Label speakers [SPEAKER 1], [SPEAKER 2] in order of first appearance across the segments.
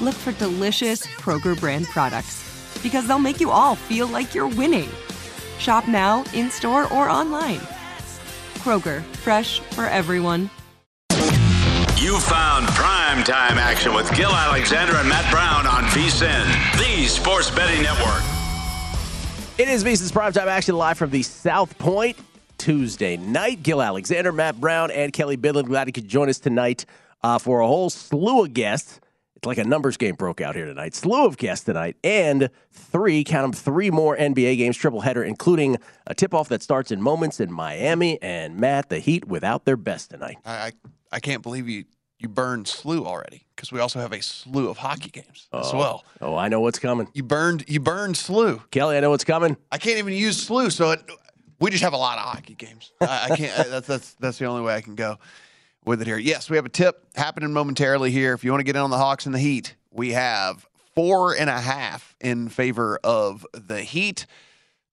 [SPEAKER 1] look for delicious Kroger brand products because they'll make you all feel like you're winning. Shop now, in store, or online. Kroger, fresh for everyone.
[SPEAKER 2] You found primetime action with Gill Alexander and Matt Brown on VSIN, the sports betting network.
[SPEAKER 3] It is VSIN's primetime action live from the South Point Tuesday night. Gill Alexander, Matt Brown, and Kelly Bidlin. Glad you could join us tonight uh, for a whole slew of guests. It's like a numbers game broke out here tonight. Slew of guests tonight, and three, count them, three more NBA games, triple header, including a tip off that starts in moments in Miami. And Matt, the Heat without their best tonight.
[SPEAKER 4] I I, I can't believe you you burned slew already because we also have a slew of hockey games as
[SPEAKER 3] Oh.
[SPEAKER 4] well.
[SPEAKER 3] Oh, I know what's coming.
[SPEAKER 4] You burned you burned slew.
[SPEAKER 3] Kelly, I know what's coming.
[SPEAKER 4] I can't even use slew, so it, we just have a lot of hockey games. I, I can't. That's that's that's the only way I can go with it here. Yes, we have a tip happening momentarily here. If you want to get in on the Hawks and the Heat, we have four and a half in favor of the Heat,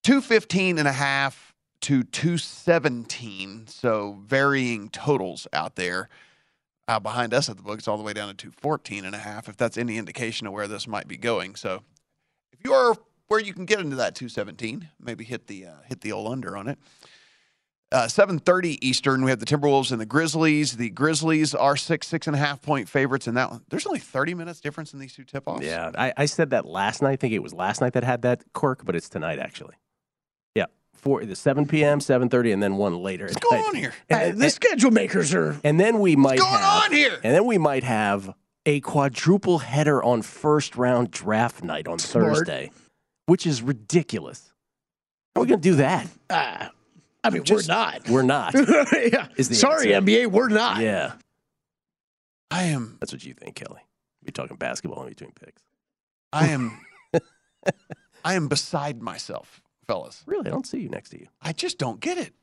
[SPEAKER 4] two fifteen and a half to two seventeen. So varying totals out there. Uh, behind us at the book, it's all the way down to 214 and a half, if that's any indication of where this might be going. So if you are where you can get into that 217, maybe hit the uh, hit the old under on it. Uh, 7:30 Eastern, we have the Timberwolves and the Grizzlies. The Grizzlies are six six and a half point favorites in that one. There's only 30 minutes difference in these two tip offs.
[SPEAKER 3] Yeah, I, I said that last night. I think it was last night that had that quirk, but it's tonight actually. Yeah, four the 7 p.m., 7:30, and then one later.
[SPEAKER 4] What's going on here?
[SPEAKER 3] And,
[SPEAKER 5] the schedule makers are.
[SPEAKER 3] and then we might
[SPEAKER 4] What's going
[SPEAKER 3] have,
[SPEAKER 4] on here?
[SPEAKER 3] And then we might have a quadruple header on first round draft night on
[SPEAKER 5] Smart.
[SPEAKER 3] Thursday, which is ridiculous. How are we going to do that?
[SPEAKER 5] Uh, I mean, we're not.
[SPEAKER 3] We're not.
[SPEAKER 5] yeah.
[SPEAKER 3] Is the
[SPEAKER 5] Sorry,
[SPEAKER 3] answer.
[SPEAKER 5] NBA, we're not.
[SPEAKER 3] yeah,
[SPEAKER 4] I am
[SPEAKER 3] that's what you think, Kelly. We're talking basketball in between picks.
[SPEAKER 4] I am I am beside myself, fellas.
[SPEAKER 3] Really, I don't see you next to you.
[SPEAKER 4] I just don't get it.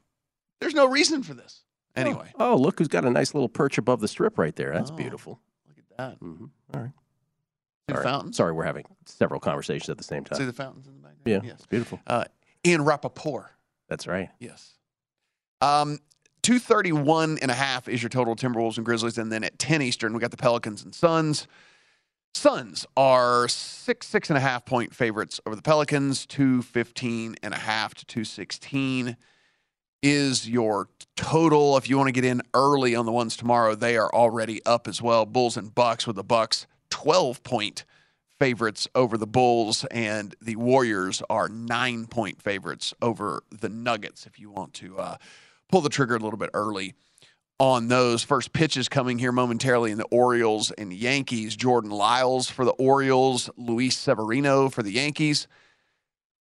[SPEAKER 4] There's no reason for this. Anyway,
[SPEAKER 3] Oh, look who's got a nice little perch above the strip right there. That's
[SPEAKER 4] Oh.
[SPEAKER 3] beautiful.
[SPEAKER 4] look at that.
[SPEAKER 3] Mm-hmm. All right.
[SPEAKER 4] See the
[SPEAKER 3] Sorry.
[SPEAKER 4] fountains?
[SPEAKER 3] Sorry, we're having several conversations at the same time.
[SPEAKER 4] See the fountains in the background?
[SPEAKER 3] yeah,
[SPEAKER 4] Yes.
[SPEAKER 3] it's beautiful.
[SPEAKER 4] Uh, Ian Rapoport.
[SPEAKER 3] That's right.
[SPEAKER 4] Yes. Um, 231 and a half is your total Timberwolves and Grizzlies. And then at 10 Eastern, we got the Pelicans and Suns. Suns are six, six and a half point favorites over the Pelicans. 215 and a half to 216 is your total. If you want to get in early on the ones tomorrow, they are already up as well. Bulls and Bucks with the Bucks 12 point favorites over the Bulls, and the Warriors are nine point favorites over the Nuggets. If you want to uh, pull the trigger a little bit early on those first pitches coming here momentarily in the Orioles and Yankees. Jordan Lyles for the Orioles, Luis Severino for the Yankees.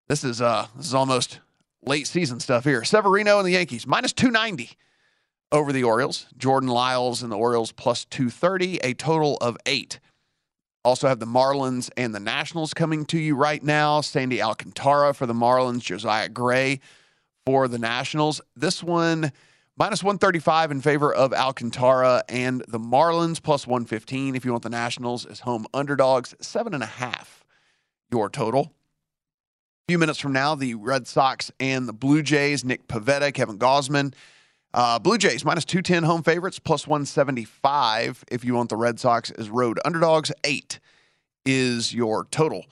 [SPEAKER 4] This is uh this is almost late season stuff here. Severino and the Yankees minus 290 over the Orioles. Jordan Lyles and the Orioles plus 230, a total of eight. Also have the Marlins and the Nationals coming to you right now. Sandy Alcantara for the Marlins, Josiah Gray for the Nationals. This one minus 135 in favor of Alcantara and the Marlins, plus 115 if you want the Nationals as home underdogs, seven and a half your total. A few minutes from now, the Red Sox and the Blue Jays, Nick Pivetta, Kevin Gausman. Uh, Blue Jays minus 210 home favorites, plus 175 if you want the Red Sox as road underdogs. Eight is your total.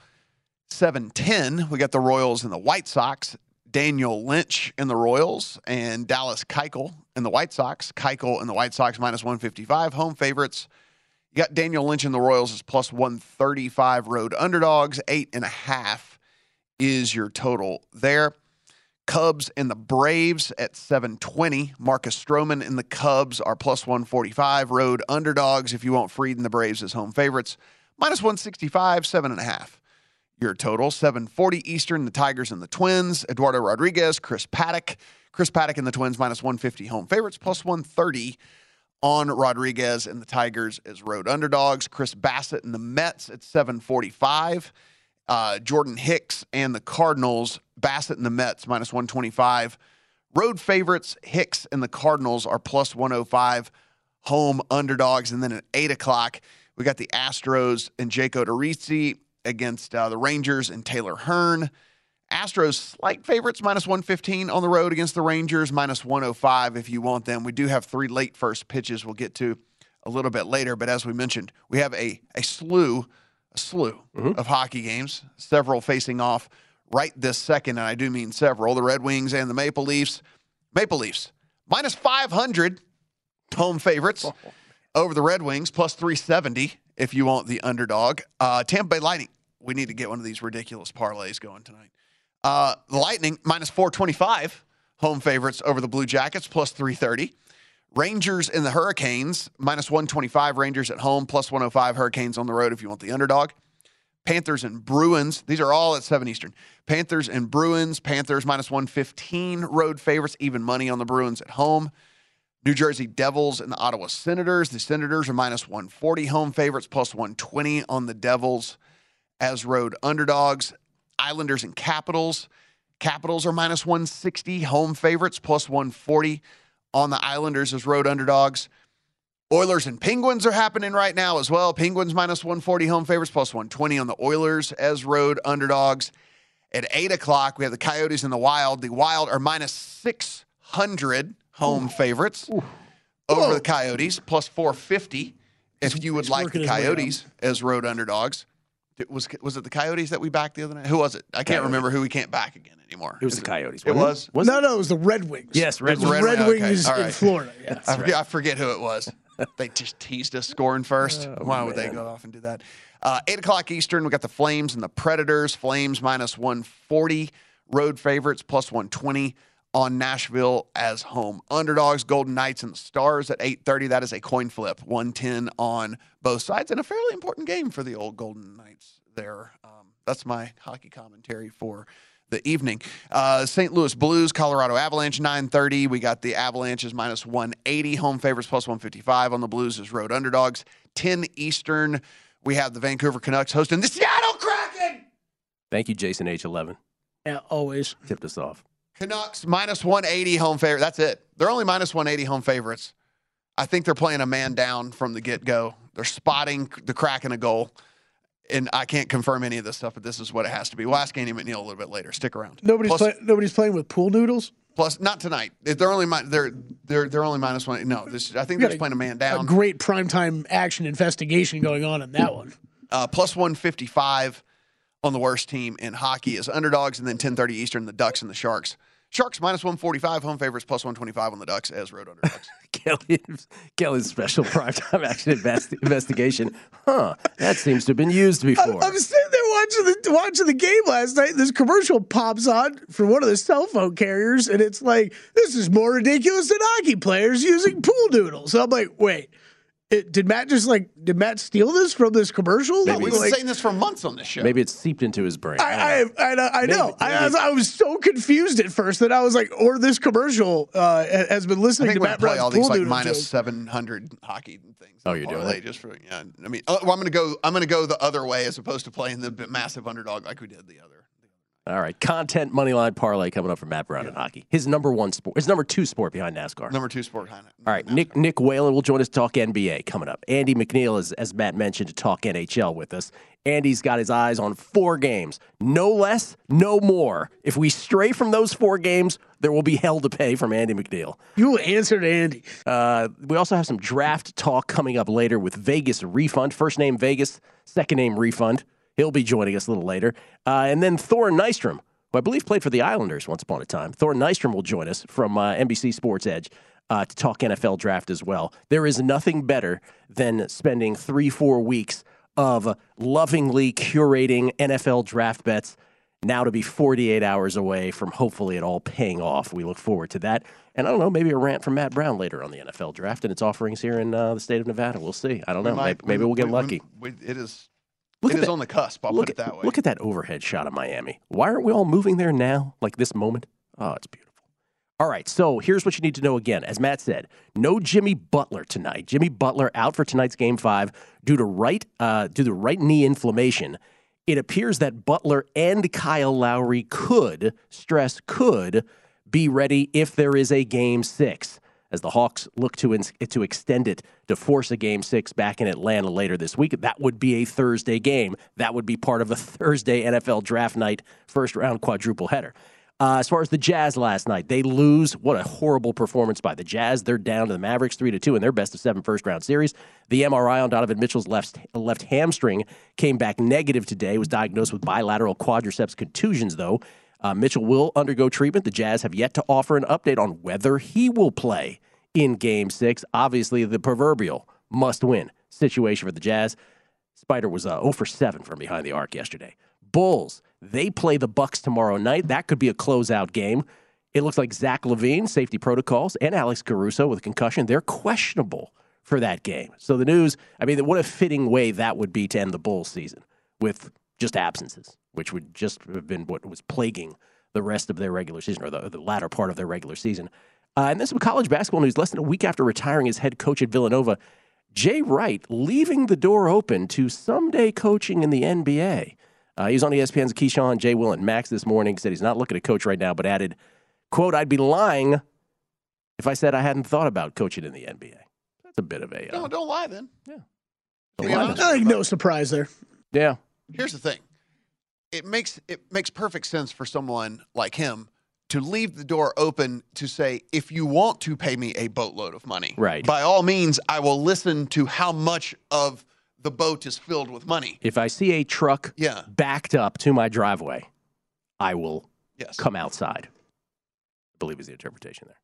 [SPEAKER 4] 710, we got the Royals and the White Sox. Daniel Lynch in the Royals and Dallas Keuchel in the White Sox. Keuchel and the White Sox minus 155 home favorites. You got Daniel Lynch in the Royals as plus 135 road underdogs. Eight and a half is your total there. Cubs and the Braves at 720. Marcus Stroman and the Cubs are plus 145 road underdogs. If you want Fried and the Braves as home favorites, minus 165, seven and a half. Your total 740 Eastern, the Tigers and the Twins. Eduardo Rodriguez, Chris Paddack. Chris Paddack and the Twins minus 150 home favorites, plus 130 on Rodriguez and the Tigers as road underdogs. Chris Bassitt and the Mets at 745. Uh, Jordan Hicks and the Cardinals, Bassitt and the Mets minus 125. Road favorites, Hicks and the Cardinals are plus 105. Home underdogs. And then at 8 o'clock, we got the Astros and Jake Odorizzi against uh, the Rangers and Taylor Hearn. Astros slight favorites, minus 115 on the road against the Rangers, minus 105 if you want them. We do have three late first pitches we'll get to a little bit later. But as we mentioned, we have a, a slew, a slew of hockey games, several facing off right this second. And I do mean several. The Red Wings and the Maple Leafs. Maple Leafs, minus 500 home favorites over the Red Wings, plus 370 if you want the underdog. Uh, Tampa Bay Lightning, we need to get one of these ridiculous parlays going tonight. Uh, the Lightning, minus 425 home favorites over the Blue Jackets, plus 330. Rangers and the Hurricanes, minus 125 Rangers at home, plus 105 Hurricanes on the road if you want the underdog. Panthers and Bruins, these are all at 7 Eastern. Panthers and Bruins, Panthers minus 115 road favorites, even money on the Bruins at home. New Jersey Devils and the Ottawa Senators. The Senators are minus 140 home favorites, plus 120 on the Devils as road underdogs. Islanders and Capitals. Capitals are minus 160 home favorites, plus 140 on the Islanders as road underdogs. Oilers and Penguins are happening right now as well. Penguins minus 140 home favorites, plus 120 on the Oilers as road underdogs. At 8 o'clock, we have the Coyotes and the Wild. The Wild are minus 600 home favorites over the Coyotes, plus 450 if you would like the
[SPEAKER 5] his way up.
[SPEAKER 4] Coyotes as road underdogs. It was was it the Coyotes that we backed the other night? Who was it? I can't
[SPEAKER 3] Coyotes.
[SPEAKER 4] remember who we can't back again anymore.
[SPEAKER 3] It was
[SPEAKER 4] Is
[SPEAKER 3] the Coyotes.
[SPEAKER 4] It
[SPEAKER 3] wasn't
[SPEAKER 4] was.
[SPEAKER 5] no, no, it was the Red Wings.
[SPEAKER 3] Yes, Red
[SPEAKER 5] It was
[SPEAKER 4] Wings.
[SPEAKER 5] Red
[SPEAKER 4] Red Wings,
[SPEAKER 5] Wings
[SPEAKER 4] okay, all
[SPEAKER 5] in
[SPEAKER 4] right.
[SPEAKER 5] Florida. Yeah.
[SPEAKER 4] I, forget, I forget who it was. they just teased us scoring first. Why would they go off and do that? Uh, Eight o'clock Eastern, we got the Flames and the Predators. Flames minus 140, road favorites plus 120 on Nashville as home underdogs. Golden Knights and the Stars at 8:30. That is a coin flip, 110 on both sides, and a fairly important game for the old Golden Knights. There, um, that's my hockey commentary for the evening. Uh, St. Louis Blues, Colorado Avalanche, 9:30. We got the Avalanches minus 180, home favorites plus 155 on the Blues as road underdogs. 10 Eastern. We have the Vancouver Canucks hosting the Seattle Kraken.
[SPEAKER 3] Thank you, Jason H11.
[SPEAKER 5] yeah, always.
[SPEAKER 3] Tipped us off.
[SPEAKER 4] Canucks minus 180 home favorite. That's it. They're only minus 180 home favorites. I think they're playing a man down from the get go. They're spotting the Kraken a goal. And I can't confirm any of this stuff, but this is what it has to be. We'll ask Andy McNeil a little bit later. Stick around.
[SPEAKER 5] Nobody's
[SPEAKER 4] Plus-
[SPEAKER 5] play, nobody's playing with pool noodles.
[SPEAKER 4] Plus, not tonight. They're only they're they're they're only minus one. No, this I think they're just playing a man
[SPEAKER 5] A
[SPEAKER 4] down.
[SPEAKER 5] great primetime action investigation going on in that one.
[SPEAKER 4] uh, plus 155 on the worst team in hockey as underdogs, and then 10:30 Eastern, the Ducks and the Sharks. Sharks minus 145 home favorites, plus 125 on the Ducks as road underdogs.
[SPEAKER 3] Kelly's, Kelly's special primetime action invest, investigation. Huh. That seems to have been used
[SPEAKER 5] I'm,
[SPEAKER 3] before.
[SPEAKER 5] I'm sitting there watching the watching the game last night. And this commercial pops on for one of the cell phone carriers, and it's like, "This is more ridiculous than hockey players using pool noodles." So I'm like, "Wait, It, did Matt just like did Matt steal this from this commercial?
[SPEAKER 4] No, we've been
[SPEAKER 5] Like,
[SPEAKER 4] saying this for months on this show.
[SPEAKER 3] Maybe it's seeped into his brain.
[SPEAKER 5] I, I, I, I know.
[SPEAKER 3] Maybe-
[SPEAKER 5] I, was, I was so confused at first that I was like, or this commercial uh, has been
[SPEAKER 4] I
[SPEAKER 5] listening
[SPEAKER 4] think
[SPEAKER 5] to Matt
[SPEAKER 4] play
[SPEAKER 5] Brown's
[SPEAKER 4] all these like
[SPEAKER 5] noodle
[SPEAKER 4] minus
[SPEAKER 5] jokes.
[SPEAKER 4] seven hundred hockey things.
[SPEAKER 3] Oh, you're doing it?
[SPEAKER 4] just for yeah. I mean, uh, well, I'm gonna go. I'm gonna go the other way as opposed to playing the massive underdog like we did the other.
[SPEAKER 3] All right, content money line parlay coming up from Matt Brown in hockey. His number one sport, his number two sport behind NASCAR.
[SPEAKER 4] Number two sport. All
[SPEAKER 3] All right, Nick Nick Whalen will join us to talk NBA coming up. Andy McNeil is, as Matt mentioned, to talk NHL with us. Andy's got his eyes on four games, no less, no more. If we stray from those four games, there will be hell to pay from Andy McNeil.
[SPEAKER 5] You answered Andy.
[SPEAKER 3] Uh, we also have some draft talk coming up later with Vegas refund. First name Vegas, second name refund. He'll be joining us a little later. Uh, and then Thor Nystrom, who I believe played for the Islanders once upon a time. Thor Nystrom will join us from uh, NBC Sports Edge uh, to talk NFL draft as well. There is nothing better than spending three, four weeks of lovingly curating NFL draft bets now to be 48 hours away from hopefully it all paying off. We look forward to that. And I don't know, maybe a rant from Matt Brown later on the NFL draft and its offerings here in uh, the state of Nevada. We'll see. I don't know.
[SPEAKER 4] We might-
[SPEAKER 3] maybe, maybe
[SPEAKER 4] we-
[SPEAKER 3] we'll get
[SPEAKER 4] we-
[SPEAKER 3] lucky.
[SPEAKER 4] it is.
[SPEAKER 3] Look
[SPEAKER 4] it
[SPEAKER 3] at
[SPEAKER 4] is
[SPEAKER 3] that-
[SPEAKER 4] on the cusp. I'll put it
[SPEAKER 3] at,
[SPEAKER 4] that way.
[SPEAKER 3] Look at that overhead shot of Miami. Why aren't we all moving there now, like this moment? Oh, it's beautiful. All right, so here's what you need to know again. As Matt said, no Jimmy Butler tonight. Jimmy Butler out for tonight's game five due to right uh, due to right knee inflammation. It appears that Butler and Kyle Lowry could stress could be ready if there is a game six. As the Hawks look to to extend it to force a game six back in Atlanta later this week, that would be a Thursday game. That would be part of a Thursday NFL draft night first round quadruple header. Uh, as far as the Jazz last night, they lose. What a horrible performance by the Jazz. They're down to the Mavericks three to two in their best of seven first round series. The MRI on Donovan Mitchell's left left hamstring came back negative today. Was diagnosed with bilateral quadriceps contusions though. Uh, Mitchell will undergo treatment. The Jazz have yet to offer an update on whether he will play in Game Six. Obviously, the proverbial must-win situation for the Jazz. Spider was uh, 0 for 7 from behind the arc yesterday. Bulls, they play the Bucks tomorrow night. That could be a closeout game. It looks like Zach LaVine, safety protocols, and Alex Caruso with a concussion. They're questionable for that game. So the news, I mean, what a fitting way that would be to end the Bulls season with just absences, which would just have been what was plaguing the rest of their regular season or the, the latter part of their regular season. Uh, and then some college basketball news. Less than a week after retiring as head coach at Villanova, Jay Wright leaving the door open to someday coaching in the NBA. Uh, he was on ESPN's Keyshawn, Jay Will, and Max this morning. Said he's not looking to coach right now, but added, "quote I'd be lying if I said I hadn't thought about coaching in the NBA." That's a bit of a uh,
[SPEAKER 4] No, don't lie then.
[SPEAKER 3] Yeah. Don't lie
[SPEAKER 4] honest.
[SPEAKER 5] I think no surprise there.
[SPEAKER 3] yeah.
[SPEAKER 4] Here's the thing. It makes it makes perfect sense for someone like him to leave the door open to say, if you want to pay me a boatload of money,
[SPEAKER 3] Right.
[SPEAKER 4] By all means, I will listen to how much of the boat is filled with money.
[SPEAKER 3] If I see a truck
[SPEAKER 4] Yeah.
[SPEAKER 3] backed up to my driveway, I will
[SPEAKER 4] Yes.
[SPEAKER 3] come outside. I believe is the interpretation there.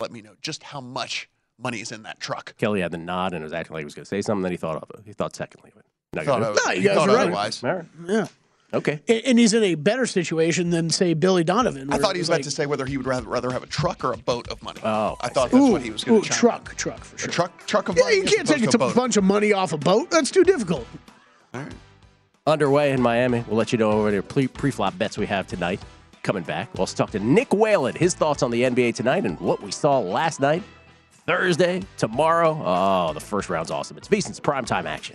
[SPEAKER 4] Let me know just how much money is in that truck.
[SPEAKER 3] Kelly had the nod and was acting like he was going to say something. Then he thought of it. He thought secondly of it. No,
[SPEAKER 4] Thought
[SPEAKER 3] you're
[SPEAKER 4] of-
[SPEAKER 3] good.
[SPEAKER 5] No, you guys
[SPEAKER 4] thought
[SPEAKER 5] are right.
[SPEAKER 4] otherwise.
[SPEAKER 3] All right.
[SPEAKER 5] Yeah.
[SPEAKER 3] Okay.
[SPEAKER 5] And, and he's in a better situation than say Billy Donovan.
[SPEAKER 4] I thought he was
[SPEAKER 5] like,
[SPEAKER 4] about to say whether he would rather, rather have a truck or a boat of money.
[SPEAKER 3] Oh,
[SPEAKER 4] I
[SPEAKER 3] I
[SPEAKER 4] thought
[SPEAKER 3] see.
[SPEAKER 4] that's
[SPEAKER 5] Ooh,
[SPEAKER 4] what he was going
[SPEAKER 5] ooh,
[SPEAKER 4] to
[SPEAKER 5] truck, truck for sure.
[SPEAKER 4] A truck, truck of
[SPEAKER 5] Yeah,
[SPEAKER 4] money.
[SPEAKER 5] you can't take a
[SPEAKER 4] a
[SPEAKER 5] bunch of money off a boat. That's too difficult.
[SPEAKER 4] All right.
[SPEAKER 3] Underway in Miami. We'll let you know over the pre- pre-flop bets we have tonight. Coming back, we'll talk to Nick Whalen, his thoughts on the NBA tonight and what we saw last night, Thursday, tomorrow. Oh, the first round's awesome. It's VSiN's primetime action.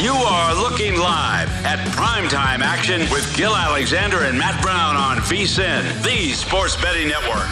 [SPEAKER 2] You are looking live at primetime action with Gill Alexander and Matt Brown on VSIN, the Sports Betting Network.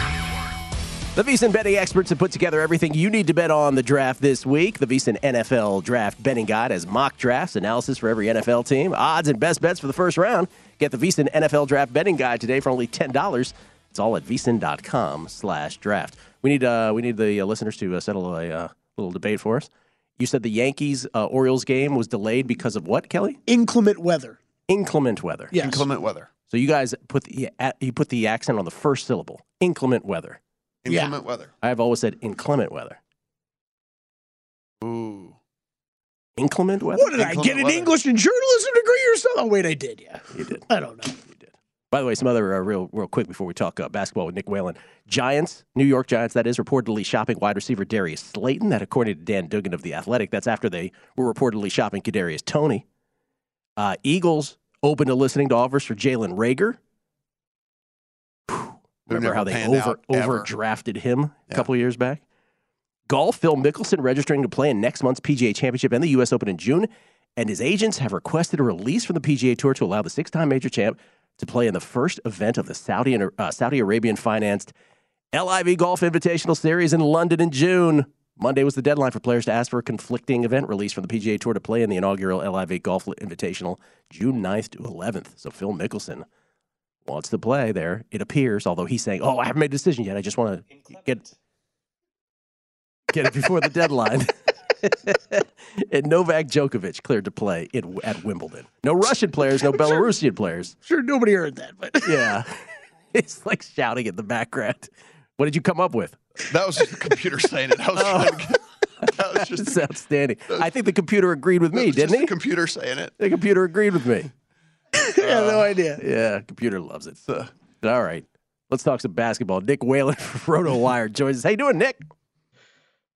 [SPEAKER 3] The VSiN betting experts have put together everything you need to bet on the draft this week. The VSiN NFL Draft Betting Guide has mock drafts, analysis for every NFL team, odds and best bets for the first round. Get the VSiN NFL Draft Betting Guide today for only ten dollars. It's all at vsin.com slash draft. We need uh, we need the uh, listeners to uh, settle a uh, little debate for us. You said the Yankees uh, Orioles game was delayed because of what, Kelly?
[SPEAKER 5] Inclement weather.
[SPEAKER 3] Inclement weather.
[SPEAKER 5] Yes.
[SPEAKER 4] Inclement weather.
[SPEAKER 3] So you guys put the you put the accent on the first syllable. Inclement weather.
[SPEAKER 4] Inclement weather.
[SPEAKER 3] I've always said inclement weather.
[SPEAKER 4] Ooh.
[SPEAKER 3] Inclement weather.
[SPEAKER 5] What did I get an English and journalism degree or something? Oh wait, I did. Yeah,
[SPEAKER 3] you did.
[SPEAKER 5] I don't know.
[SPEAKER 3] By the way, some other uh, real, real quick before we talk uh, basketball with Nick Whalen. Giants, New York Giants, that is reportedly shopping wide receiver Darius Slayton. That, according to Dan Duggan of the Athletic, that's after they were reportedly shopping Kadarius Toney. Uh, Eagles open to listening to offers for Jalen Reagor. Remember how they over
[SPEAKER 4] out ever.
[SPEAKER 3] over drafted him a couple years back? Golf, Phil Mickelson registering to play in next month's PGA Championship and the U.S. Open in June, and his agents have requested a release from the PGA Tour to allow the six-time major champ to play in the first event of the Saudi uh, Saudi Arabian financed LIV Golf Invitational Series in London in June. Monday was the deadline for players to ask for a conflicting event release from the PGA Tour to play in the inaugural LIV Golf Invitational June 9th to 11th. So Phil Mickelson wants to play there, it appears, although he's saying, Oh, I haven't made a decision yet. I just want to get, get it before the deadline. and Novak Djokovic cleared to play in, at Wimbledon. No Russian players, no Belarusian players.
[SPEAKER 5] Sure, nobody heard that, but
[SPEAKER 3] Yeah. it's like shouting in the background. What did you come up with?
[SPEAKER 4] That was just the computer saying it. I was trying to get, that was just
[SPEAKER 3] It's outstanding. I think the computer agreed with me,
[SPEAKER 4] was
[SPEAKER 3] didn't
[SPEAKER 4] just
[SPEAKER 3] he?
[SPEAKER 4] the computer saying it.
[SPEAKER 3] The computer agreed with me.
[SPEAKER 5] yeah, no uh, idea.
[SPEAKER 3] Yeah, computer loves it. Uh. All right. Let's talk some basketball. Nick Whalen from RotoWire joins us. How you doing, Nick?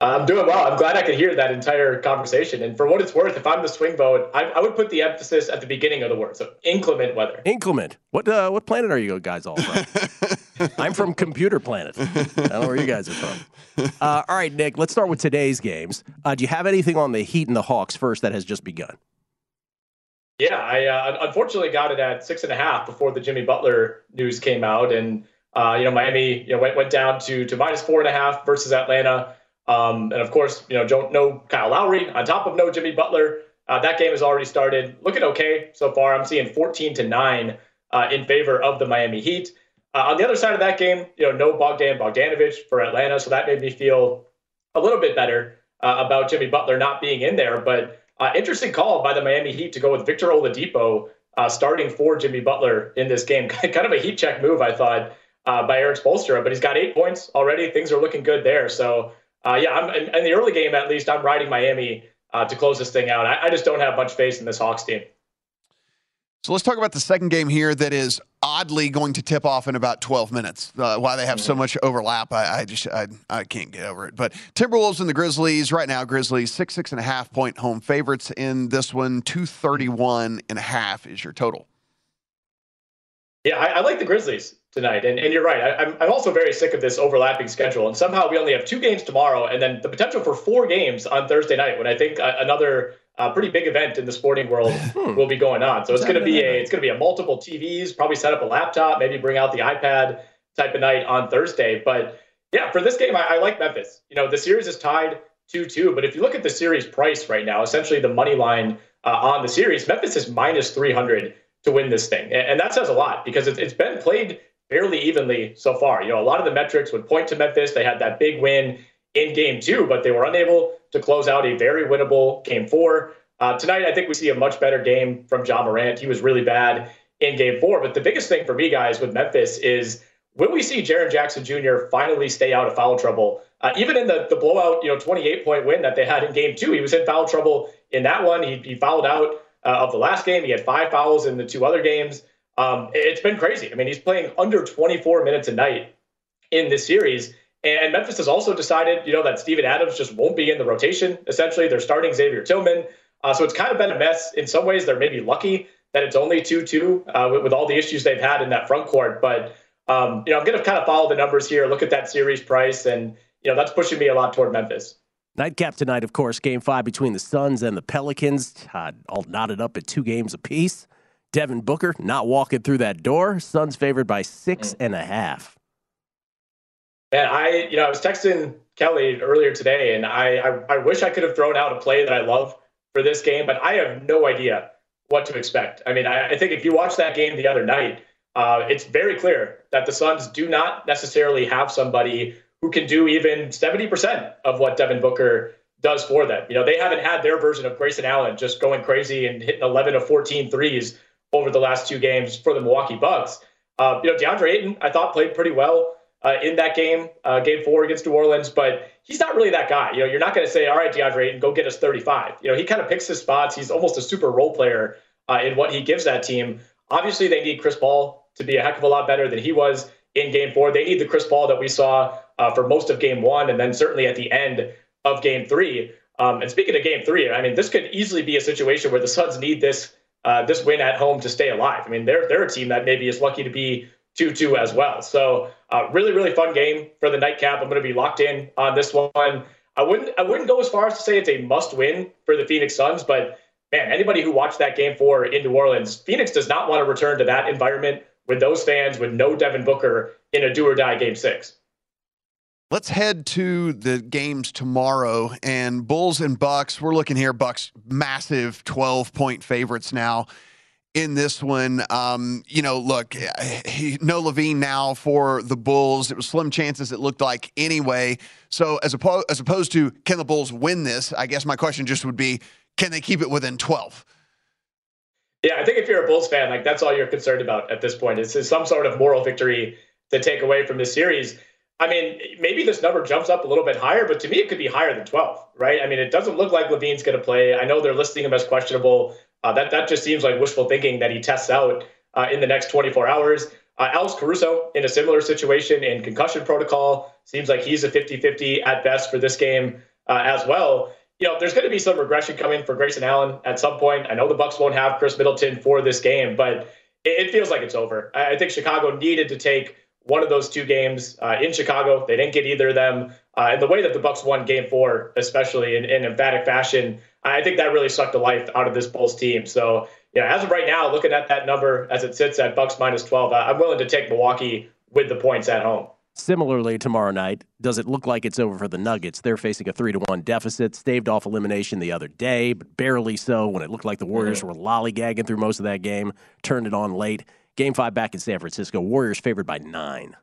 [SPEAKER 6] I'm doing well. I'm glad I could hear that entire conversation. And for what it's worth, if I'm the swing vote, I, I would put the emphasis at the beginning of the word. So inclement weather.
[SPEAKER 3] Inclement. What uh, what planet are you guys all from? I'm from Computer Planet. I don't know where you guys are from. Uh, all right, Nick. Let's start with today's games. Uh, do you have anything on the Heat and the Hawks first that has just begun?
[SPEAKER 6] Yeah, I uh, unfortunately got it at six and a half before the Jimmy Butler news came out, and uh, you know Miami you know went went down to to minus four and a half versus Atlanta, um, and of course you know don't know Kyle Lowry on top of no Jimmy Butler. Uh, that game has already started, looking okay so far. I'm seeing 14 to nine uh, in favor of the Miami Heat. Uh, on the other side of that game, you know no Bogdan Bogdanovich for Atlanta, so that made me feel a little bit better uh, about Jimmy Butler not being in there, but. Uh, interesting call by the Miami Heat to go with Victor Oladipo uh, starting for Jimmy Butler in this game. kind of a heat check move, I thought, by Erik Spoelstra. But he's got eight points already. Things are looking good there. So, uh, yeah, I'm, in, in the early game at least, I'm riding Miami uh, to close this thing out. I, I just don't have much faith in this Hawks team.
[SPEAKER 4] So let's talk about the second game here that is oddly going to tip off in about 12 minutes. Uh, why they have so much overlap, I, I just I, I can't get over it. But Timberwolves and the Grizzlies right now, Grizzlies six six and a half point home favorites in this one. 231 and a half is your total.
[SPEAKER 6] Yeah, I, I like the Grizzlies tonight, and, and you're right. I, I'm, I'm also very sick of this overlapping schedule, and somehow we only have two games tomorrow, and then the potential for four games on Thursday night. When I think uh, another uh, pretty big event in the sporting world will be going on. So it's going to be a it's going to be a multiple TVs, probably set up a laptop, maybe bring out the iPad type of night on Thursday. But yeah, for this game, I, I like Memphis. You know, the series is tied 2 2. But if you look at the series price right now, essentially the money line uh, on the series, Memphis is minus 300 to win this thing. And, and that says a lot because it's, it's been played fairly evenly so far. You know, a lot of the metrics would point to Memphis. They had that big win in game two, but they were unable to close out a very winnable game four. Uh, tonight, I think we see a much better game from Ja Morant. He was really bad in game four. But the biggest thing for me, guys, with Memphis is when we see Jaren Jackson Jr. finally stay out of foul trouble? Uh, even in the, the blowout, you know, 28 point win that they had in game two, he was in foul trouble in that one. He, he fouled out uh, of the last game. He had five fouls in the two other games. Um, it's been crazy. I mean, he's playing under 24 minutes a night in this series. And Memphis has also decided, you know, that Steven Adams just won't be in the rotation. Essentially, they're starting Xavier Tillman. Uh, so it's kind of been a mess. In some ways, they're maybe lucky that it's only 2 2 uh, with, with all the issues they've had in that front court. But um, you know, I'm going to kind of follow the numbers here, look at that series price, and you know that's pushing me a lot toward Memphis.
[SPEAKER 3] Nightcap tonight, of course, game five between the Suns and the Pelicans, uh, all knotted up at two games apiece. Devin Booker not walking through that door. Suns favored by six and a half. mm. and.
[SPEAKER 6] And I, you know, I was texting Kelly earlier today, and I, I, I wish I could have thrown out a play that I love for this game, but I have no idea what to expect. I mean, I, I think if you watch that game the other night, uh, it's very clear that the Suns do not necessarily have somebody who can do even 70% of what Devin Booker does for them. You know, they haven't had their version of Grayson Allen just going crazy and hitting 11 of 14 threes over the last two games for the Milwaukee Bucks. Uh, you know, DeAndre Ayton, I thought played pretty well uh, in that game, uh, game four against New Orleans, but he's not really that guy. You know, you're not going to say, all right, DeAndre Ayton, go get us 35. You know, he kind of picks his spots. He's almost a super role player uh, in what he gives that team. Obviously, they need Chris Paul to be a heck of a lot better than he was in game four. They need the Chris Paul that we saw uh, for most of game one and then certainly at the end of game three. Um, and speaking of game three, I mean, this could easily be a situation where the Suns need this uh, this win at home to stay alive. I mean, they're they're a team that maybe is lucky to be two two as well. So uh, really really fun game for the nightcap. I'm going to be locked in on this one. I wouldn't I wouldn't go as far as to say it's a must win for the Phoenix Suns, but man, anybody who watched that game four in New Orleans, Phoenix does not want to return to that environment with those fans with no Devin Booker in a do or die game six.
[SPEAKER 4] Let's head to the games tomorrow and Bulls and Bucks. We're looking here, Bucks massive 12 point favorites now in this one. Um, you know, look, he, no LaVine now for the Bulls. It was slim chances it looked like anyway. So as opposed as opposed to can the Bulls win this? I guess my question just would be, can they keep it within 12?
[SPEAKER 6] Yeah, I think if you're a Bulls fan, like that's all you're concerned about at this point is, is some sort of moral victory to take away from this series. I mean, maybe this number jumps up a little bit higher, but to me, it could be higher than 12, right? I mean, it doesn't look like LaVine's going to play. I know they're listing him as questionable. Uh, that that just seems like wishful thinking that he tests out uh, in the next 24 hours. Uh, Alex Caruso in a similar situation in concussion protocol seems like he's a 50-50 at best for this game uh, as well you know, there's going to be some regression coming for Grayson Allen at some point. I know the Bucks won't have Khris Middleton for this game, but it, it feels like it's over. I, I, think Chicago needed to take one of those two games uh, in Chicago. They didn't get either of them, uh, and the way that the Bucks won Game Four, especially in, in emphatic fashion, I think that really sucked the life out of this Bulls team. So, you know, as of right now, looking at that number as it sits at Bucks minus 12, I'm willing to take Milwaukee with the points at home.
[SPEAKER 3] Similarly, tomorrow night, does it look like it's over for the Nuggets? They're facing a three to one deficit, staved off elimination the other day, but barely so when it looked like the Warriors mm-hmm. were lollygagging through most of that game, turned it on late. Game five back in San Francisco, Warriors favored by nine.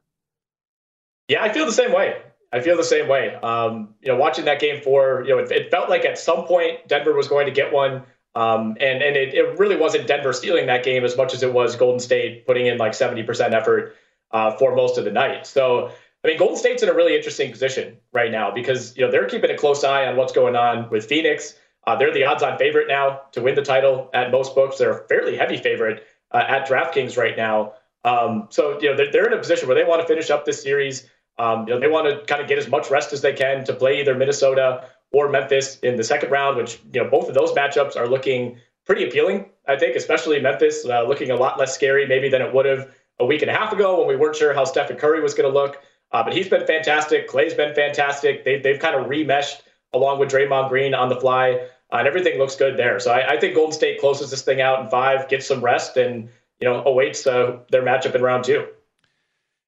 [SPEAKER 6] Yeah, I feel the same way. I feel the same way. Um, you know, watching that game four, you know, it, it, felt like at some point Denver was going to get one. Um, and and it, it really wasn't Denver stealing that game as much as it was Golden State putting in like 70% effort uh, for most of the night. So, I mean, Golden State's in a really interesting position right now because you know they're keeping a close eye on what's going on with Phoenix. Uh, they're the odds-on favorite now to win the title at most books. They're a fairly heavy favorite uh, at DraftKings right now. Um, so you know they're, they're, in a position where they want to finish up this series. Um, you know they want to kind of get as much rest as they can to play either Minnesota or Memphis in the second round, which you know both of those matchups are looking pretty appealing. I think, especially Memphis, uh, looking a lot less scary maybe than it would have a week and a half ago when we weren't sure how Stephen Curry was going to look. Uh, but he's been fantastic. Klay's been fantastic. They, they've kind of remeshed along with Draymond Green on the fly and everything looks good there. So I, I, think Golden State closes this thing out in five, gets some rest, and you know awaits uh, their matchup in round two.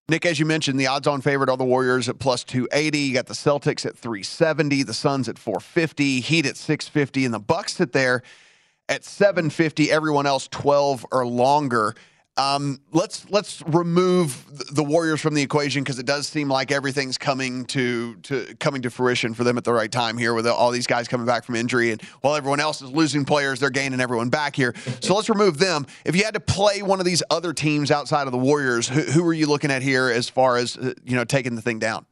[SPEAKER 4] Nick, as you mentioned, the odds-on favorite are the Warriors at plus 280. You got the Celtics at 370, the Suns at 450, Heat at 650, and the Bucks sit there at 750. Everyone else 12 or longer. Um, let's let's remove the Warriors from the equation because it does seem like everything's coming to to coming to fruition for them at the right time here with all these guys coming back from injury and while everyone else is losing players, they're gaining everyone back here. So let's remove them. If you had to play one of these other teams outside of the Warriors, who, who are you looking at here as far as uh, you know taking the thing down?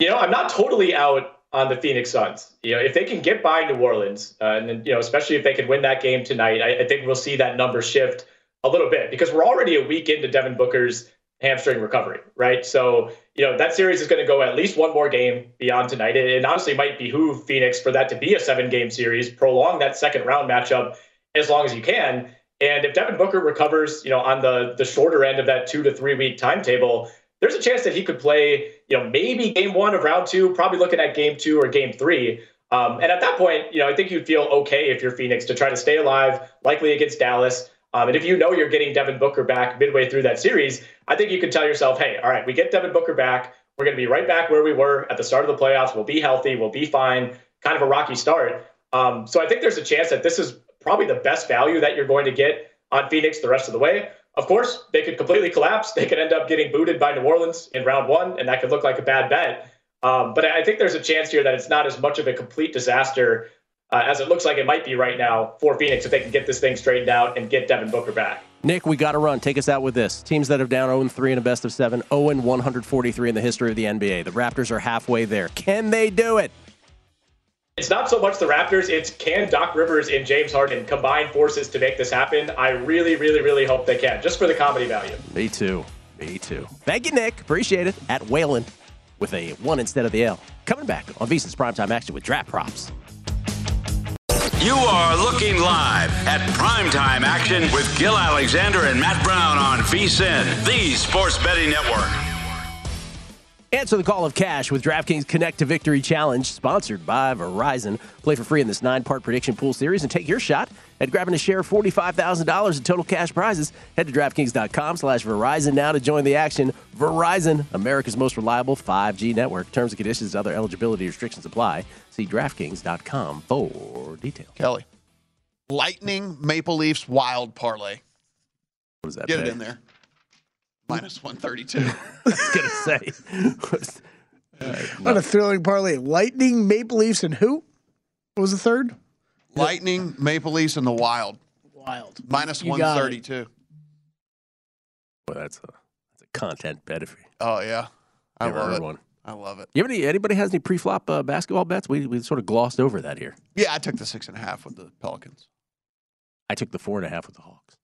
[SPEAKER 6] You know, I'm not totally out on the Phoenix Suns. You know, if they can get by New Orleans, uh, and you know, especially if they can win that game tonight, I, I think we'll see that number shift a little bit because we're already a week into Devin Booker's hamstring recovery, right? So, you know, that series is going to go at least one more game beyond tonight. It, honestly might behoove Phoenix for that to be a seven game series, prolong that second round matchup as long as you can. And if Devin Booker recovers, you know, on the the shorter end of that two to three week timetable, there's a chance that he could play, you know, maybe game one of round two, probably looking at game two or game three. Um, and at that point, you know, I think you'd feel okay if you're Phoenix to try to stay alive, likely against Dallas. Um, and if you know you're getting Devin Booker back midway through that series, I think you can tell yourself, hey, all right, we get Devin Booker back. We're going to be right back where we were at the start of the playoffs. We'll be healthy. We'll be fine. Kind of a rocky start. Um, so I think there's a chance that this is probably the best value that you're going to get on Phoenix the rest of the way. Of course, they could completely collapse. They could end up getting booted by New Orleans in round one, and that could look like a bad bet. Um, but I think there's a chance here that it's not as much of a complete disaster uh, as it looks like it might be right now for Phoenix if they can get this thing straightened out and get Devin Booker back.
[SPEAKER 3] Nick, we got to run. Take us out with this. Teams that have down 0 3 in a best of seven, 0 143 in the history of the NBA. The Raptors are halfway there. Can they do it?
[SPEAKER 6] It's not so much the Raptors, it's can Doc Rivers and James Harden combine forces to make this happen? I really, really, really hope they can, just for the comedy value.
[SPEAKER 3] Me too. Me too. Thank you, Nick. Appreciate it. At Whalen with a one instead of the L. Coming back on VSIN's Primetime Action with Draft Props.
[SPEAKER 2] You are looking live at primetime action with Gill Alexander and Matt Brown on VSIN, the Sports Betting Network.
[SPEAKER 3] Answer the call of cash with DraftKings Connect to Victory Challenge, sponsored by Verizon. Play for free in this nine part prediction pool series and take your shot at grabbing a share of $45,000 in total cash prizes. Head to DraftKings.com slash Verizon now to join the action. Verizon, America's most reliable 5G network. Terms and conditions and other eligibility restrictions apply. See DraftKings.com for details.
[SPEAKER 4] Kelly. Lightning Maple Leafs Wild Parlay.
[SPEAKER 3] What does that
[SPEAKER 4] Get
[SPEAKER 3] pay?
[SPEAKER 4] it in there. Minus 132.
[SPEAKER 3] I was going to say.
[SPEAKER 5] What a thrilling parlay. Lightning, Maple Leafs, and who? What was the third?
[SPEAKER 4] Lightning, Maple Leafs, and the Wild.
[SPEAKER 5] Wild.
[SPEAKER 4] Minus
[SPEAKER 5] You got it.
[SPEAKER 4] 132.
[SPEAKER 3] Well, that's a, that's a content bet. If you
[SPEAKER 4] Oh, yeah. I
[SPEAKER 3] never
[SPEAKER 4] love
[SPEAKER 3] heard
[SPEAKER 4] it.
[SPEAKER 3] one.
[SPEAKER 4] I love it.
[SPEAKER 3] You have any, anybody has any pre-flop uh, basketball bets? We, we sort of glossed over that here.
[SPEAKER 4] Yeah, I took the six and a half with the Pelicans.
[SPEAKER 3] I took the four and a half with the Hawks.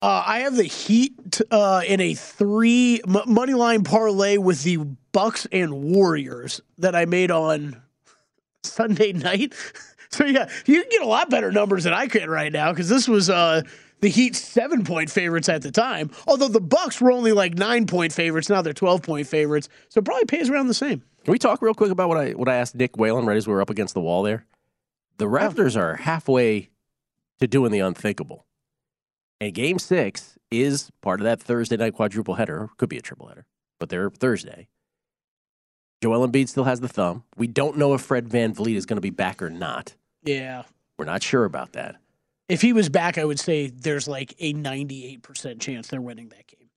[SPEAKER 5] Uh, I have the Heat uh, in a three m- money line parlay with the Bucks and Warriors that I made on Sunday night. So yeah, you can get a lot better numbers than I can right now because this was uh, the Heat seven point favorites at the time. Although the Bucks were only like nine point favorites, now they're twelve point favorites. So it probably pays around the same.
[SPEAKER 3] Can we talk real quick about what I what I asked Nick Whalen right as we were up against the wall there? The Raptors are halfway to doing the unthinkable. And game six is part of that Thursday night quadruple header. Could be a triple header, but they're Thursday. Joel Embiid still has the thumb. We don't know if Fred VanVleet is going to be back or not.
[SPEAKER 5] Yeah.
[SPEAKER 3] We're not sure about that.
[SPEAKER 5] If he was back, I would say there's like a ninety eight percent chance they're winning that game.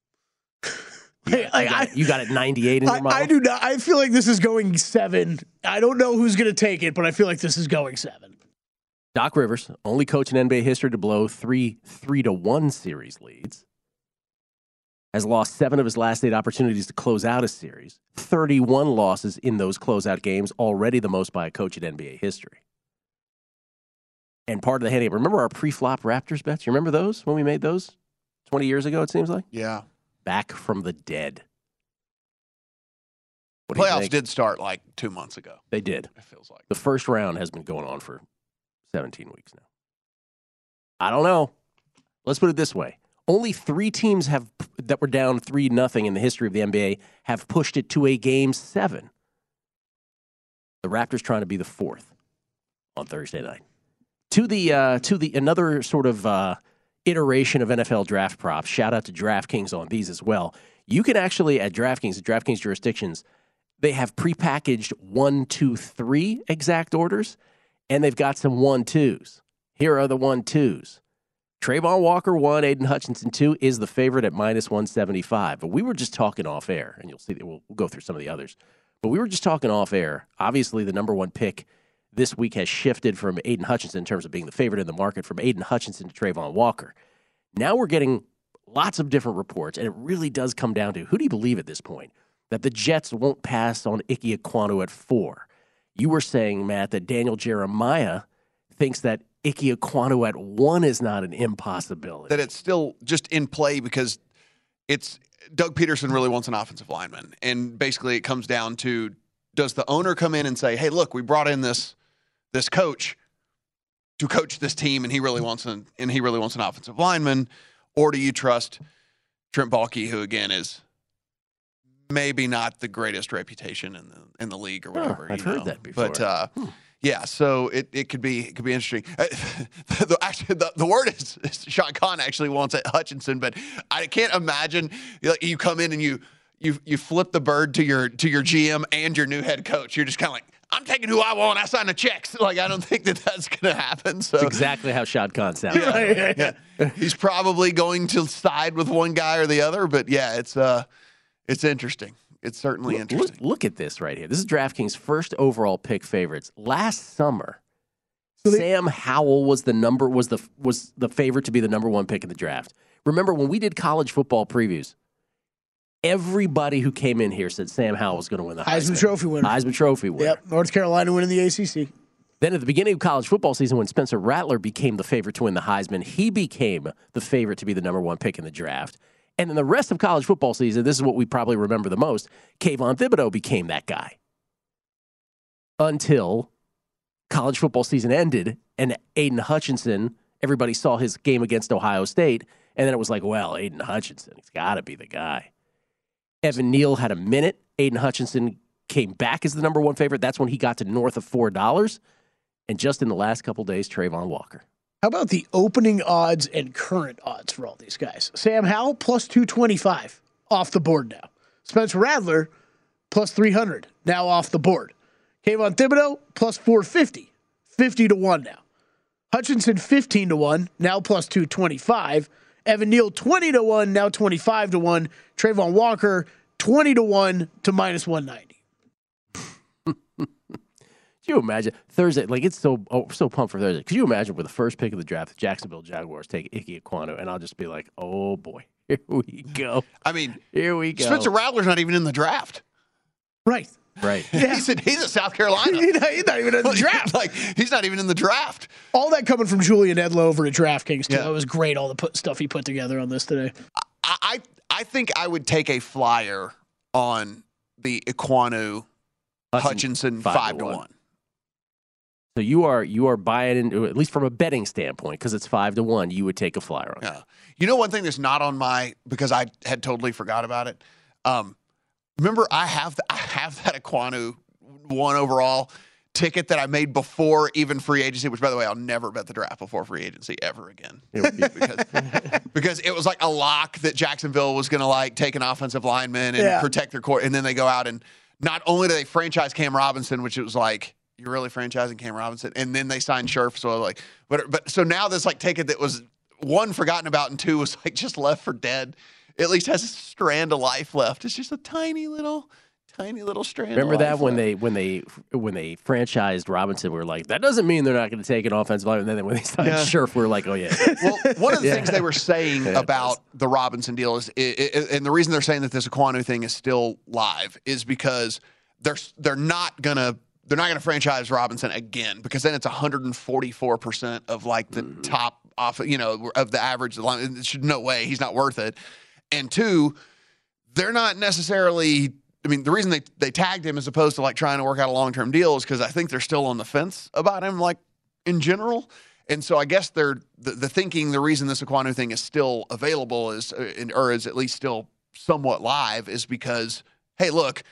[SPEAKER 3] You got, it, you got it 98 in your
[SPEAKER 5] I. I do not. I feel like this is going seven. I don't know who's going to take it, but I feel like this is going seven.
[SPEAKER 3] Doc Rivers, only coach in NBA history to blow three three to one series leads, has lost seven of his last eight opportunities to close out a series. Thirty-one losses in those closeout games, already the most by a coach in NBA history. And part of the handicap. Remember our pre-flop Raptors bets? You remember those when we made those twenty years ago? It seems like
[SPEAKER 4] Yeah.
[SPEAKER 3] back from the dead. What
[SPEAKER 4] Playoffs did start like two months ago.
[SPEAKER 3] They did.
[SPEAKER 4] It feels like.
[SPEAKER 3] The first round has been going on for 17 weeks now. I don't know. Let's put it this way. Only three teams have that were down three nothing in the history of the NBA have pushed it to a game seven. The Raptors trying to be the fourth. on Thursday night. To the uh, to the another sort of uh, iteration of NFL draft props. Shout out to DraftKings on these as well. You can actually at DraftKings, DraftKings jurisdictions, they have prepackaged one, two, three exact orders, and they've got some one twos. Here are the one twos. Travon Walker one, Aidan Hutchinson two is the favorite at minus one seventy five. But we were just talking off air, and you'll see that we'll, we'll go through some of the others. But we were just talking off air. Obviously, the number one pick this week has shifted from Aidan Hutchinson in terms of being the favorite in the market from Aidan Hutchinson to Travon Walker. Now we're getting lots of different reports, and it really does come down to who do you believe at this point that the Jets won't pass on Ike Ekwonu at four? You were saying, Matt, that Daniel Jeremiah thinks that Ike Ekwonu at one is not an impossibility.
[SPEAKER 4] That it's still just in play because it's Doug Pederson really wants an offensive lineman, and basically it comes down to does the owner come in and say, "Hey, look, we brought in this this coach to coach this team, and he really wants an and he really wants an offensive lineman," or do you trust Trent Baalke, who again is maybe not the greatest reputation in the in the league or whatever?
[SPEAKER 3] I've
[SPEAKER 4] you
[SPEAKER 3] heard
[SPEAKER 4] know?
[SPEAKER 3] that before.
[SPEAKER 4] But uh, yeah, so it, it could be it could be interesting. Uh, the, actually, the, the word is, is Sean Khan actually wants it Hutchinson, but I can't imagine you, you come in and you you you flip the bird to your to your GM and your new head coach. You're just kind of like. I'm taking who I want. I sign the checks. Like I don't think that that's going to happen. So
[SPEAKER 3] That's exactly how Shad Khan sounds.
[SPEAKER 4] yeah, yeah. He's probably going to side with one guy or the other, but yeah, it's uh, it's interesting. It's certainly
[SPEAKER 3] Look-
[SPEAKER 4] interesting.
[SPEAKER 3] Look, look at this right here. This is DraftKings' first overall pick favorites. Last summer, Sam Howell was the number was the was the favorite to be the number one pick in the draft. Remember when we did college football previews? Everybody who came in here said Sam Howell was going to win the
[SPEAKER 5] Heisman Trophy winner.
[SPEAKER 3] Heisman Trophy winner.
[SPEAKER 5] Yep, North Carolina winning the ACC.
[SPEAKER 3] Then at the beginning of college football season, when Spencer Rattler became the favorite to win the Heisman, he became the favorite to be the number one pick in the draft. And in the rest of college football season, this is what we probably remember the most. Kayvon Thibodeaux became that guy. Until college football season ended and Aidan Hutchinson, everybody saw his game against Ohio State, and then it was like, well, Aidan Hutchinson, he's got to be the guy. Evan Neal had a minute. Aidan Hutchinson came back as the number one favorite. That's when he got to north of four dollars. And just in the last couple days, Travon Walker.
[SPEAKER 5] How about the opening odds and current odds for all these guys? Sam Howell plus 225 off the board now. Spencer Rattler plus 300 now off the board. Kayvon Thibodeaux plus 450, 50 to 1 now. Hutchinson 15 to 1, now plus 225. Evan Neal 20 to 1, now 25 to 1. Travon Walker 20 to 1 to minus 190.
[SPEAKER 3] Could you imagine Thursday? Like it's so oh, so pumped for Thursday. Could you imagine with the first pick of the draft, the Jacksonville Jaguars take Ike Ekwonu, and I'll just be like, oh boy, here we go.
[SPEAKER 4] I mean,
[SPEAKER 3] here we go.
[SPEAKER 4] Spencer Rattler's not even in the draft.
[SPEAKER 5] Right.
[SPEAKER 3] Right. Yeah.
[SPEAKER 4] he's, in, he's in South Carolina.
[SPEAKER 5] He's not, he's not even in the draft.
[SPEAKER 4] like he's not even in the draft.
[SPEAKER 5] All that coming from Julian Edlow over at DraftKings, too.
[SPEAKER 4] Yeah.
[SPEAKER 5] That was great, all the put, stuff he put together on this today.
[SPEAKER 4] I, I I think I would take a flyer on the Ekwonu Hutchinson
[SPEAKER 3] five
[SPEAKER 4] five,
[SPEAKER 3] to
[SPEAKER 4] to
[SPEAKER 3] one.
[SPEAKER 4] one.
[SPEAKER 3] So you are you are buying into at least from a betting standpoint because it's five to one. You would take a flyer on.
[SPEAKER 4] Yeah. You know one thing that's not on my because I had totally forgot about it. Um, remember I have the, I have that Ekwonu one overall ticket that I made before even free agency. Which by the way, I'll never bet the draft before free agency ever again because because it was like a lock that Jacksonville was going to like take an offensive lineman and
[SPEAKER 5] Yeah.
[SPEAKER 4] protect their court, and then they go out and not only do they franchise Cam Robinson, which it was like. You're really franchising Cam Robinson, and then they signed Scherff. So like, but but so now this like ticket that was one forgotten about and two was like just left for dead. At least has a strand of life left. It's just a tiny little, tiny little strand.
[SPEAKER 3] Remember that when they when they when they franchised Robinson, we were like, that doesn't mean they're not going to take an offensive line. And then when they signed
[SPEAKER 4] Yeah.
[SPEAKER 3] Scherff, we are like, oh yeah.
[SPEAKER 4] Well, one of the
[SPEAKER 3] Yeah.
[SPEAKER 4] things they were saying
[SPEAKER 3] Yeah,
[SPEAKER 4] about the Robinson deal is, i i and the reason they're saying that this Ekwonu thing is still live is because they're they're not gonna they're not gonna franchise Robinson again because then it's 144 percent of like the
[SPEAKER 3] Mm-hmm.
[SPEAKER 4] top off you know of the average line. It should no way he's not worth it. And two, they're not necessarily. I mean, the reason they they tagged him as opposed to like trying to work out a long term deal is because I think they're still on the fence about him, like in general. And so I guess they're the, the thinking. The reason this Ekwonu thing is still available is, uh, or is at least still somewhat live, is because hey, look,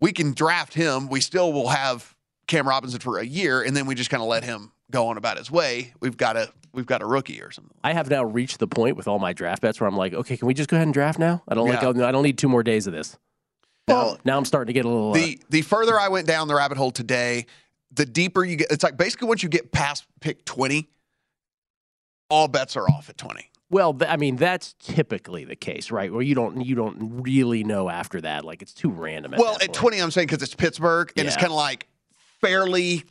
[SPEAKER 4] we can draft him. We still will have Cam Robinson for a year, and then we just kind of let him go on about his way. We've got a we've got a rookie or something.
[SPEAKER 3] I have now reached the point with all my draft bets where I'm like, okay, can we just go ahead and draft now? I don't
[SPEAKER 4] Yeah.
[SPEAKER 3] like. I don't need two more days of this.
[SPEAKER 4] Well,
[SPEAKER 3] now I'm starting to get a little. uh,
[SPEAKER 4] the the further I went down the rabbit hole today, the deeper you get. It's like basically once you get past pick twenty, all bets are off at twenty.
[SPEAKER 3] Well, I mean that's typically the case, right? Where you don't you don't really know after that. Like it's too random. At
[SPEAKER 4] Well,
[SPEAKER 3] that
[SPEAKER 4] at 20, I'm saying because it's Pittsburgh and it's kind of like fairly,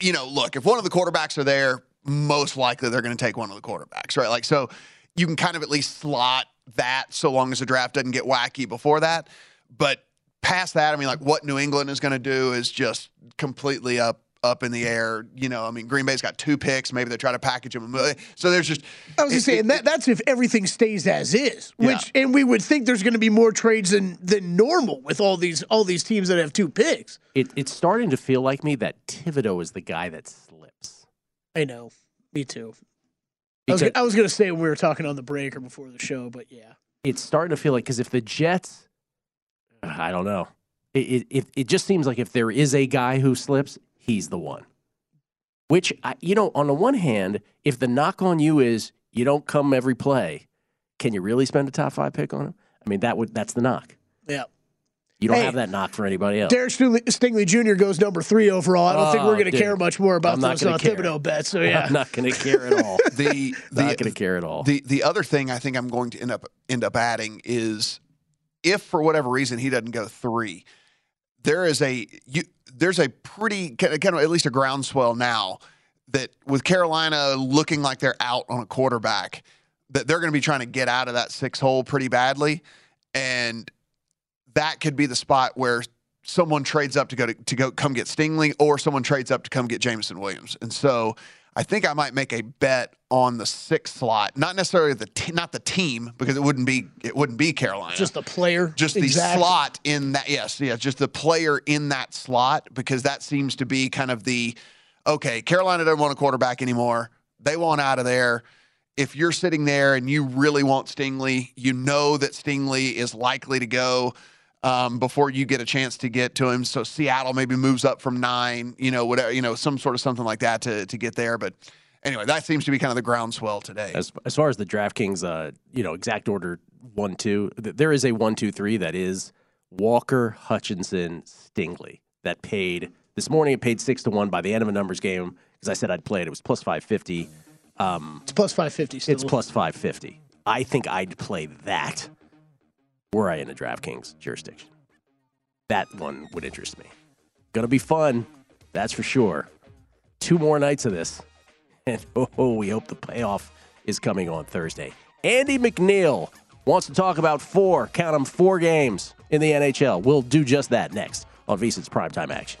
[SPEAKER 4] you know, look, if one of the quarterbacks are there, most likely they're going to take one of the quarterbacks, right? Like, so you can kind of at least slot that so long as the draft doesn't get wacky before that. But past that, I mean, like what New England is going to do is just completely up. Up in the air, you know. I mean, Green Bay's got two picks. Maybe they try to package them. So there's just.
[SPEAKER 5] I was
[SPEAKER 4] it-
[SPEAKER 5] just saying
[SPEAKER 4] it-
[SPEAKER 5] that that's if everything stays as is,
[SPEAKER 4] Yeah.
[SPEAKER 5] which and we would think there's going to be more trades than than normal with all these all these teams that have two picks.
[SPEAKER 3] it, it's starting to feel like me that Thibodeaux is the guy that slips.
[SPEAKER 5] I know, me too. I was,
[SPEAKER 3] Because-
[SPEAKER 5] I was going to say when we were talking on the break or before the show, but yeah,
[SPEAKER 3] It's starting to feel like because if the Jets, I don't know. It, it it it just seems like if there is a guy who slips, he's the one. Which I, you know, on the one hand, if the knock on you is you don't come every play, can you really spend a top five pick on him? I mean, that would that's the knock.
[SPEAKER 5] yeah.
[SPEAKER 3] You don't
[SPEAKER 5] Hey,
[SPEAKER 3] have that knock for anybody else.
[SPEAKER 5] Derek Stingley, Stingley Jr. goes number three overall. I don't think
[SPEAKER 3] Oh,
[SPEAKER 5] we're going to care much more about
[SPEAKER 3] I'm not
[SPEAKER 5] those
[SPEAKER 3] gonna
[SPEAKER 5] uh,
[SPEAKER 3] care.
[SPEAKER 5] Thibodeaux bets. So yeah,
[SPEAKER 3] I'm not going to care at all.
[SPEAKER 4] the
[SPEAKER 3] not going to care at all.
[SPEAKER 4] The the other thing I think I'm going to end up end up adding is if for whatever reason he doesn't go three, there is a you, there's a pretty kind of, at least a groundswell now that with Carolina looking like they're out on a quarterback, that they're going to be trying to get out of that six hole pretty badly, and that could be the spot where someone trades up to go to, to go come get Stingley, or someone trades up to come get Jameson Williams. And so I think I might make a bet on the sixth slot, not necessarily the te- not the team because it wouldn't be it wouldn't be Carolina,
[SPEAKER 5] just the player,
[SPEAKER 4] just the slot in that. Yes, yes, just the player in that slot because that seems to be kind of the okay. Carolina doesn't want a quarterback anymore. They want out of there. If you're sitting there and you really want Stingley, you know that Stingley is likely to go um, before you get a chance to get to him. So Seattle maybe moves up from nine, you know, whatever, you know, some sort of something like that to to get there. But anyway, that seems to be kind of the groundswell today.
[SPEAKER 3] As as far as the DraftKings, uh, you know, exact order one two, th- there is a one two three that is Walker, Hutchinson, Stingley that paid this morning. It paid six to one by the end of a numbers game because I said I'd play it. It was plus five fifty. Um,
[SPEAKER 5] It's plus five fifty.
[SPEAKER 3] it's plus five fifty. I think I'd play that were I in a DraftKings jurisdiction. That one would interest me. Gonna be fun, that's for sure. Two more nights of this, and oh, oh, we hope the payoff is coming on Thursday. Andy McNeil wants to talk about four, count them, four games in the NHL. We'll do just that next on VSiN's Primetime Action.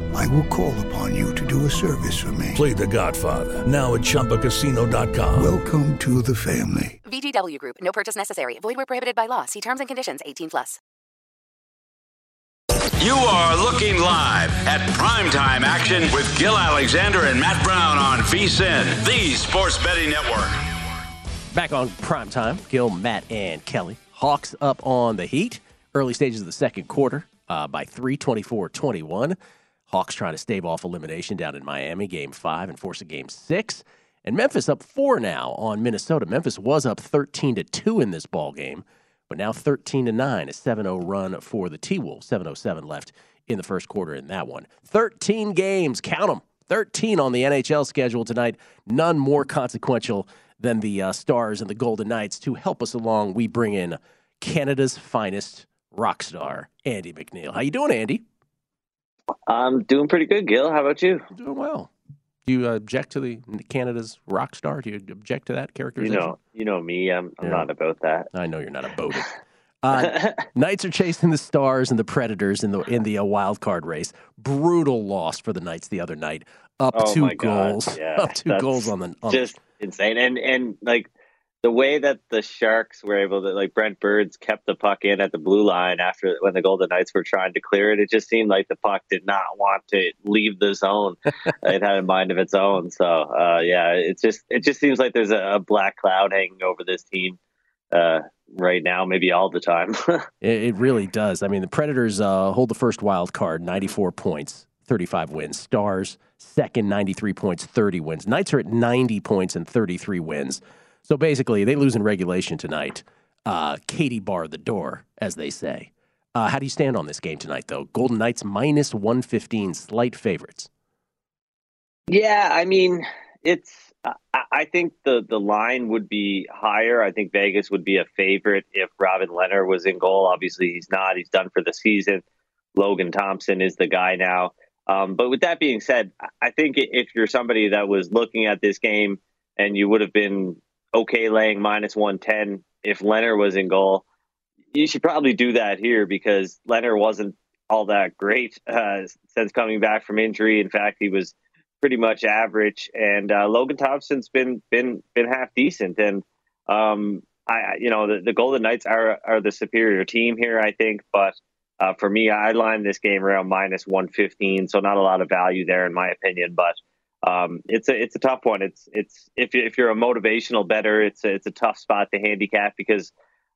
[SPEAKER 7] I will call upon you to do a service for me.
[SPEAKER 8] Play The Godfather now at ChumbaCasino.com.
[SPEAKER 7] Welcome to the family.
[SPEAKER 9] VGW Group. No purchase necessary. Void where prohibited by law. See terms and conditions. 18 plus.
[SPEAKER 2] You are looking live at primetime action with Gill Alexander and Matt Brown on VSIN, the Sports Betting Network.
[SPEAKER 3] Back on prime time, Gill, Matt, and Kelly. Hawks up on the Heat. Early stages of the second quarter uh, by 3 24 21. Hawks trying to stave off elimination down in Miami, game five, and force a game six. And Memphis up four now on Minnesota. Memphis was up 13 to 2 in this ball game, but now 13 to 9, a 7 0 run for the T Wolves. 707 left in the first quarter in that one. 13 games, count them. 13 on the NHL schedule tonight. None more consequential than the uh, Stars and the Golden Knights. To help us along, we bring in Canada's finest rock star, Andy McNeil. How you doing, Andy?
[SPEAKER 10] I'm doing pretty good, Gill. How about you?
[SPEAKER 3] doing well. Do you object to the Canada's rock star? Do you object to that
[SPEAKER 10] You
[SPEAKER 3] characterization?
[SPEAKER 10] know, you know me. I'm, I'm
[SPEAKER 3] Yeah.
[SPEAKER 10] not about that.
[SPEAKER 3] I know you're not about it. Uh, Knights are chasing the Stars and the Predators in the in the uh, wild card race. Brutal loss for the Knights the other night. Up
[SPEAKER 10] oh
[SPEAKER 3] two goals.
[SPEAKER 10] Yeah,
[SPEAKER 3] Up two
[SPEAKER 10] that's
[SPEAKER 3] goals on the on
[SPEAKER 10] just insane. And and like the way that the Sharks were able to like Brent Burns kept the puck in at the blue line after when the Golden Knights were trying to clear it. It just seemed like the puck did not want to leave the zone. it had a mind of its own. So uh, yeah, it just it just seems like there's a, a black cloud hanging over this team uh, right now, maybe all the time.
[SPEAKER 3] It, it really does. I mean, the Predators uh, hold the first wild card, 94 points, 35 wins. Stars, second, 93 points, 30 wins. Knights are at 90 points and 33 wins. So basically, they lose in regulation tonight. Uh, Katie bar the door, as they say. Uh, how do you stand on this game tonight, though? Golden Knights minus 115, slight favorites.
[SPEAKER 10] Yeah, I mean, it's. I- think the the line would be higher. I think Vegas would be a favorite if Robin Lehner was in goal. Obviously, he's not. He's done for the season. Logan Thompson is the guy now. Um, but with that being said, I think if you're somebody that was looking at this game and you would have been okay laying minus 110 if Lehner was in goal, you should probably do that here because Lehner wasn't all that great uh, since coming back from injury. In fact, he was pretty much average, and uh, Logan Thompson's been been been half decent. And um, I, you know, the, the Golden Knights are are the superior team here, I think. But uh, for me, I line this game around minus one fifteen, so not a lot of value there, in my opinion. But um, it's a it's a tough one. It's it's if you, if you're a motivational better, it's a, it's a tough spot to handicap because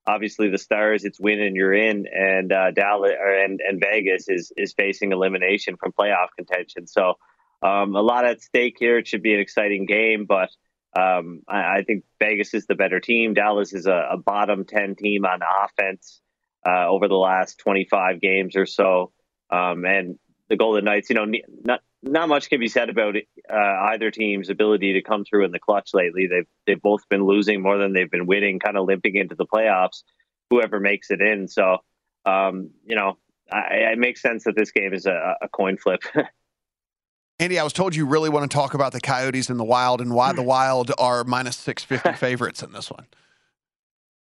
[SPEAKER 10] obviously the Stars, it's win and you're in, and uh, Dallas or, and and Vegas is is facing elimination from playoff contention. So um, a lot at stake here. It should be an exciting game, but um, I, I think Vegas is the better team. Dallas is a, a bottom ten team on offense uh, over the last 25 games or so, um, and the Golden Knights. You know, not not much can be said about uh, either team's ability to come through in the clutch lately. They've they've both been losing more than they've been winning, kind of limping into the playoffs. Whoever makes it in, so um, you know, I, it makes sense that this game is a, a coin flip.
[SPEAKER 4] Andy, I was told you really want to talk about the Coyotes and the Wild and why the Wild are minus 650 favorites in this one.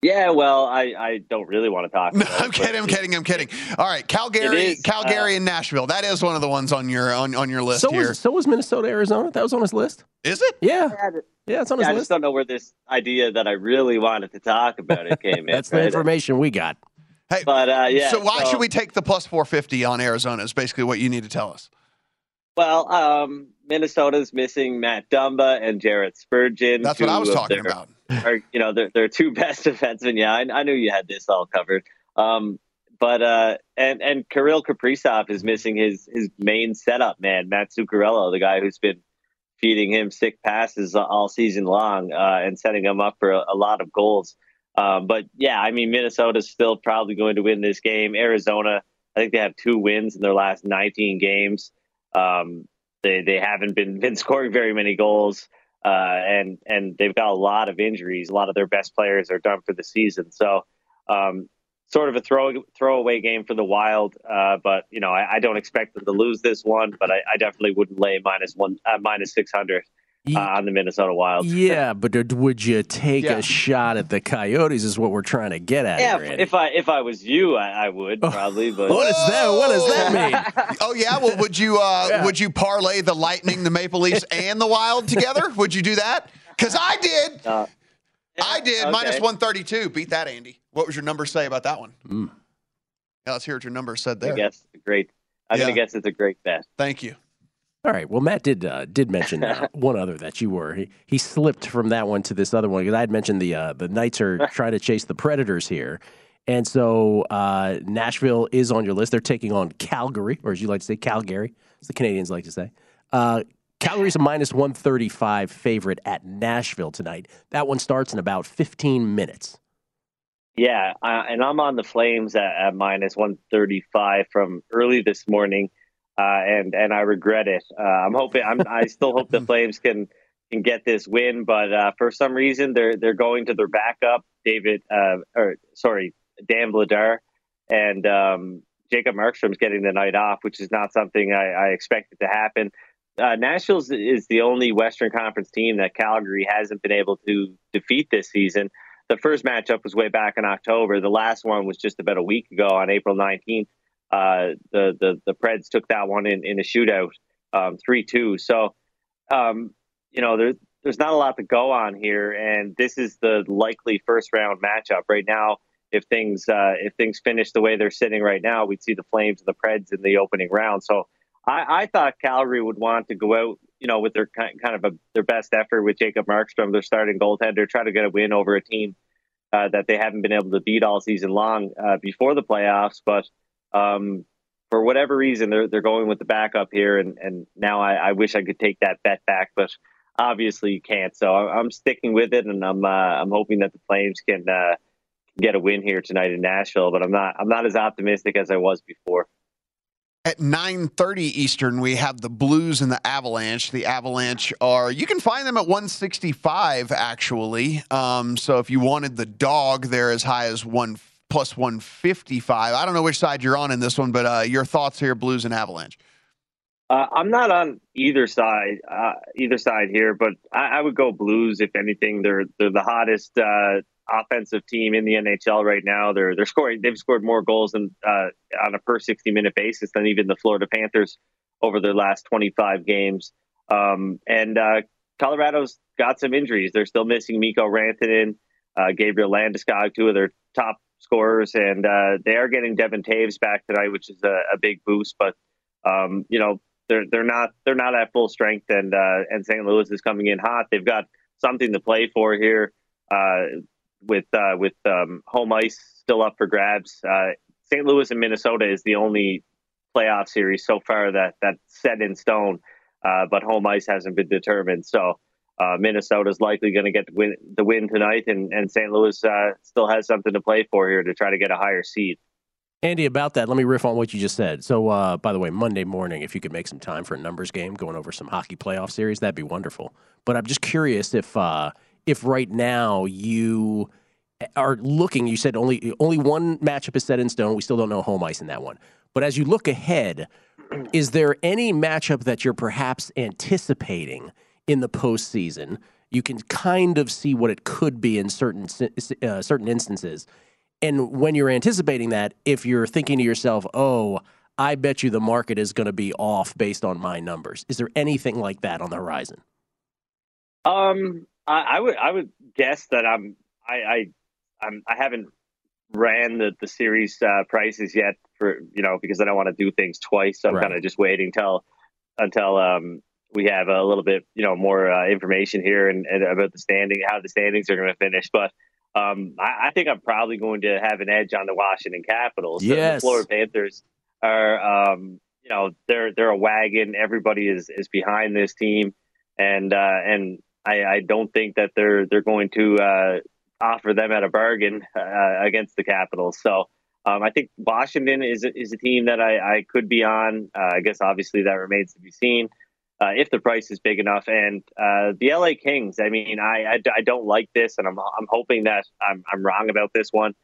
[SPEAKER 10] Yeah, well, I, I don't really want to talk.
[SPEAKER 4] No,
[SPEAKER 10] about it,
[SPEAKER 4] I'm
[SPEAKER 10] but
[SPEAKER 4] kidding. I'm kidding. I'm kidding. All right, Calgary,
[SPEAKER 10] is,
[SPEAKER 4] Calgary,
[SPEAKER 10] uh,
[SPEAKER 4] and Nashville. That is one of the ones on your on, on your list
[SPEAKER 3] So
[SPEAKER 4] here.
[SPEAKER 3] was, so was Minnesota, Arizona. That was on his list.
[SPEAKER 4] Is it?
[SPEAKER 3] Yeah. Yeah, it's on his
[SPEAKER 10] Yeah, I
[SPEAKER 3] list.
[SPEAKER 10] just don't know where this idea that I really wanted to talk about it came in.
[SPEAKER 3] That's the
[SPEAKER 10] right?
[SPEAKER 3] information we got.
[SPEAKER 4] Hey,
[SPEAKER 10] But uh, yeah,
[SPEAKER 4] so why should we take the plus 450 on Arizona? Is basically what you need to tell us.
[SPEAKER 10] Well, um, Minnesota's missing Matt Dumba and Jared Spurgeon.
[SPEAKER 4] That's what I was talking
[SPEAKER 10] their-
[SPEAKER 4] about.
[SPEAKER 10] Are, you know, their two best defensemen. Yeah, I, I knew you had this all covered. Um, but uh, and and Kirill Kaprizov is missing his his main setup man, Matt Zuccarello, the guy who's been feeding him sick passes all season long uh, and setting him up for a, a lot of goals. Um, but yeah, I mean, Minnesota's still probably going to win this game. Arizona, I think they have two wins in their last 19 games. Um, they they haven't been been scoring very many goals, uh, and and they've got a lot of injuries. A lot of their best players are done for the season. So um, sort of a throw throwaway game for the Wild. Uh, but you know, I, I, don't expect them to lose this one. But I, I definitely wouldn't lay minus one uh, minus six hundred. Uh, on the Minnesota Wild.
[SPEAKER 3] Yeah, but would you take yeah. a shot at the Coyotes? Is what we're trying to get at.
[SPEAKER 10] Yeah,
[SPEAKER 3] here,
[SPEAKER 10] if I if I was you, I, I would probably. But
[SPEAKER 3] what is that? What does that mean?
[SPEAKER 4] oh yeah, well, would you uh, yeah. would you parlay the Lightning, the Maple Leafs, and the Wild together? Would you do that? Because I did. Uh, I did okay. minus one thirty two. Beat that, Andy. What was your number say about that one?
[SPEAKER 3] Mm.
[SPEAKER 4] Yeah, let's hear what your number said there.
[SPEAKER 10] I guess great. I'm yeah. gonna guess it's a great bet.
[SPEAKER 4] Thank you.
[SPEAKER 3] All right. Well, Matt did uh, did mention uh, one other that you were. He, he slipped from that one to this other one because I had mentioned the uh, the Knights are trying to chase the Predators here, and so uh, Nashville is on your list. They're taking on Calgary, or as you like to say, Calgary, as the Canadians like to say. Uh, Calgary's a minus one thirty five favorite at Nashville tonight. That one starts in about fifteen minutes.
[SPEAKER 10] Yeah, uh, and I'm on the Flames at, at minus one thirty five from early this morning uh, and and I regret it. Uh, I'm hoping I'm, I still hope the Flames can can get this win, but uh, for some reason they're they're going to their backup, David uh, or sorry, Dan Vladar, and um, Jacob Markstrom's getting the night off, which is not something I, I expected to happen. Uh, Nashville is the only Western Conference team that Calgary hasn't been able to defeat this season. The first matchup was way back in October. The last one was just about a week ago on April 19th uh, the the the Preds took that one in in a shootout, um, three um, two. So, um, you know, there's there's not a lot to go on here, and this is the likely first round matchup right now. If things uh, if things finish the way they're sitting right now, we'd see the Flames and the Preds in the opening round. So, I, I thought Calgary would want to go out, you know, with their kind kind of a, their best effort with Jacob Markstrom, their starting goaltender, try to get a win over a team uh, that they haven't been able to beat all season long uh, before the playoffs, but um, for whatever reason, they're they're going with the backup here, and and now I, I wish I could take that bet back, but obviously you can't. So I'm sticking with it, and I'm uh, I'm hoping that the Flames can uh, get a win here tonight in Nashville. But I'm not I'm not as optimistic as I was before.
[SPEAKER 4] At 9:30 Eastern, we have the Blues and the Avalanche. The Avalanche are you can find them at 165 actually. Um, so if you wanted the dog, they're as high as 150 plus 155. I don't know which side you're on in this one, but uh, your thoughts here, Blues and Avalanche.
[SPEAKER 10] Uh, I'm not on either side, uh, either side here, but I, I, would go Blues. If anything, they're they're the hottest uh, offensive team in the NHL right now. They're they're scoring. They've scored more goals than uh, on a per 60 minute basis than even the Florida Panthers over their last 25 games. Um, and uh, Colorado's got some injuries. They're still missing Mikko Rantanen, Gabriel Landeskog, two of their top scorers, and uh, they are getting Devon Toews back tonight, which is a, a big boost. But um, you know they're they're not they're not at full strength, and uh, and St. Louis is coming in hot. They've got something to play for here uh, with uh, with um, home ice still up for grabs. Uh, St. Louis and Minnesota is the only playoff series so far that that's set in stone, uh, but home ice hasn't been determined. So uh, Minnesota is likely going to get the win, the win tonight, and, and St. Louis uh, still has something to play for here to try to get a higher seed.
[SPEAKER 3] Andy, about that, let me riff on what you just said. So, uh, by the way, Monday morning, if you could make some time for a numbers game, going over some hockey playoff series, that'd be wonderful. But I'm just curious if uh, if right now you are looking. You said only only one matchup is set in stone. We still don't know home ice in that one. But as you look ahead, is there any matchup that you're perhaps anticipating? In the postseason. You can kind of see what it could be in certain uh, certain instances. And when you're anticipating that, if you're thinking to yourself, "Oh, I bet you the market is going to be off based on my numbers," is there anything like that on the horizon?
[SPEAKER 10] Um, I, I would I would guess that I'm I, I I'm I haven't ran the the series uh, prices yet for you know because I don't want to do things twice. So I'm right. kind of just waiting till until um we have a little bit, you know, more uh, information here and, and, about the standing, how the standings are going to finish. But um, I, I, think I'm probably going to have an edge on the Washington Capitals.
[SPEAKER 3] Yes.
[SPEAKER 10] The Florida Panthers are, um, you know, they're they're a wagon. Everybody is is behind this team, and uh, and I, I don't think that they're they're going to uh, offer them at a bargain uh, against the Capitals. So. Um, I think Washington is is a team that I, I could be on. Uh, I guess obviously that remains to be seen uh, if the price is big enough. And uh, the LA Kings, I mean, I, I, I, don't like this, and I'm, I'm hoping that I'm, I'm wrong about this one.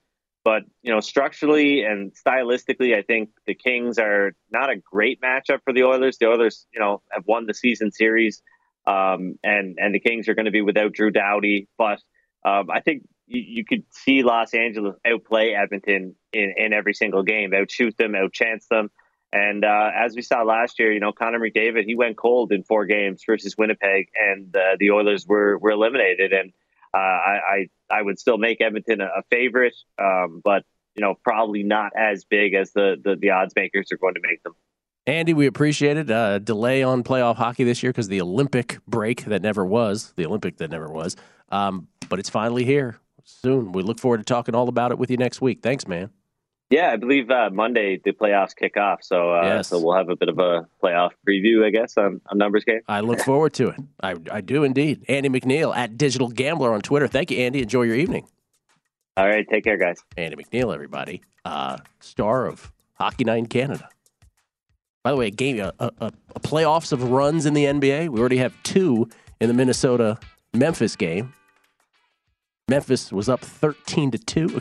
[SPEAKER 10] but you know, structurally and stylistically, I think the Kings are not a great matchup for the Oilers. The Oilers, you know, have won the season series, um, and and the Kings are going to be without Drew Doughty. But um, I think you, you, could see Los Angeles outplay Edmonton in, in every single game, outshoot them, outchance them. And uh, as we saw last year, you know, Connor McDavid, he went cold in four games versus Winnipeg, and uh, the Oilers were were eliminated. And uh, I, I, I would still make Edmonton a, a favorite, um, but you know, probably not as big as the, the the odds makers are going to make them.
[SPEAKER 3] Andy, we appreciate it. Uh, delay on playoff hockey this year because the Olympic break that never was, the Olympic that never was. Um, but it's finally here soon. We look forward to talking all about it with you next week. Thanks, man.
[SPEAKER 10] Yeah, I believe uh, Monday the playoffs kick off, so uh, yes. so we'll have a bit of a playoff preview, I guess, on, on numbers game.
[SPEAKER 3] I look forward to it. I, I do indeed. Andy McNeil at Digital Gambler on Twitter. Thank you, Andy. Enjoy your evening.
[SPEAKER 10] All right, take care, guys.
[SPEAKER 3] Andy McNeil, everybody, uh, star of Hockey Night in Canada. By the way, a game, a, a, a playoffs of runs in the NBA. We already have two in the Minnesota Memphis game. Memphis was up 13 to 2.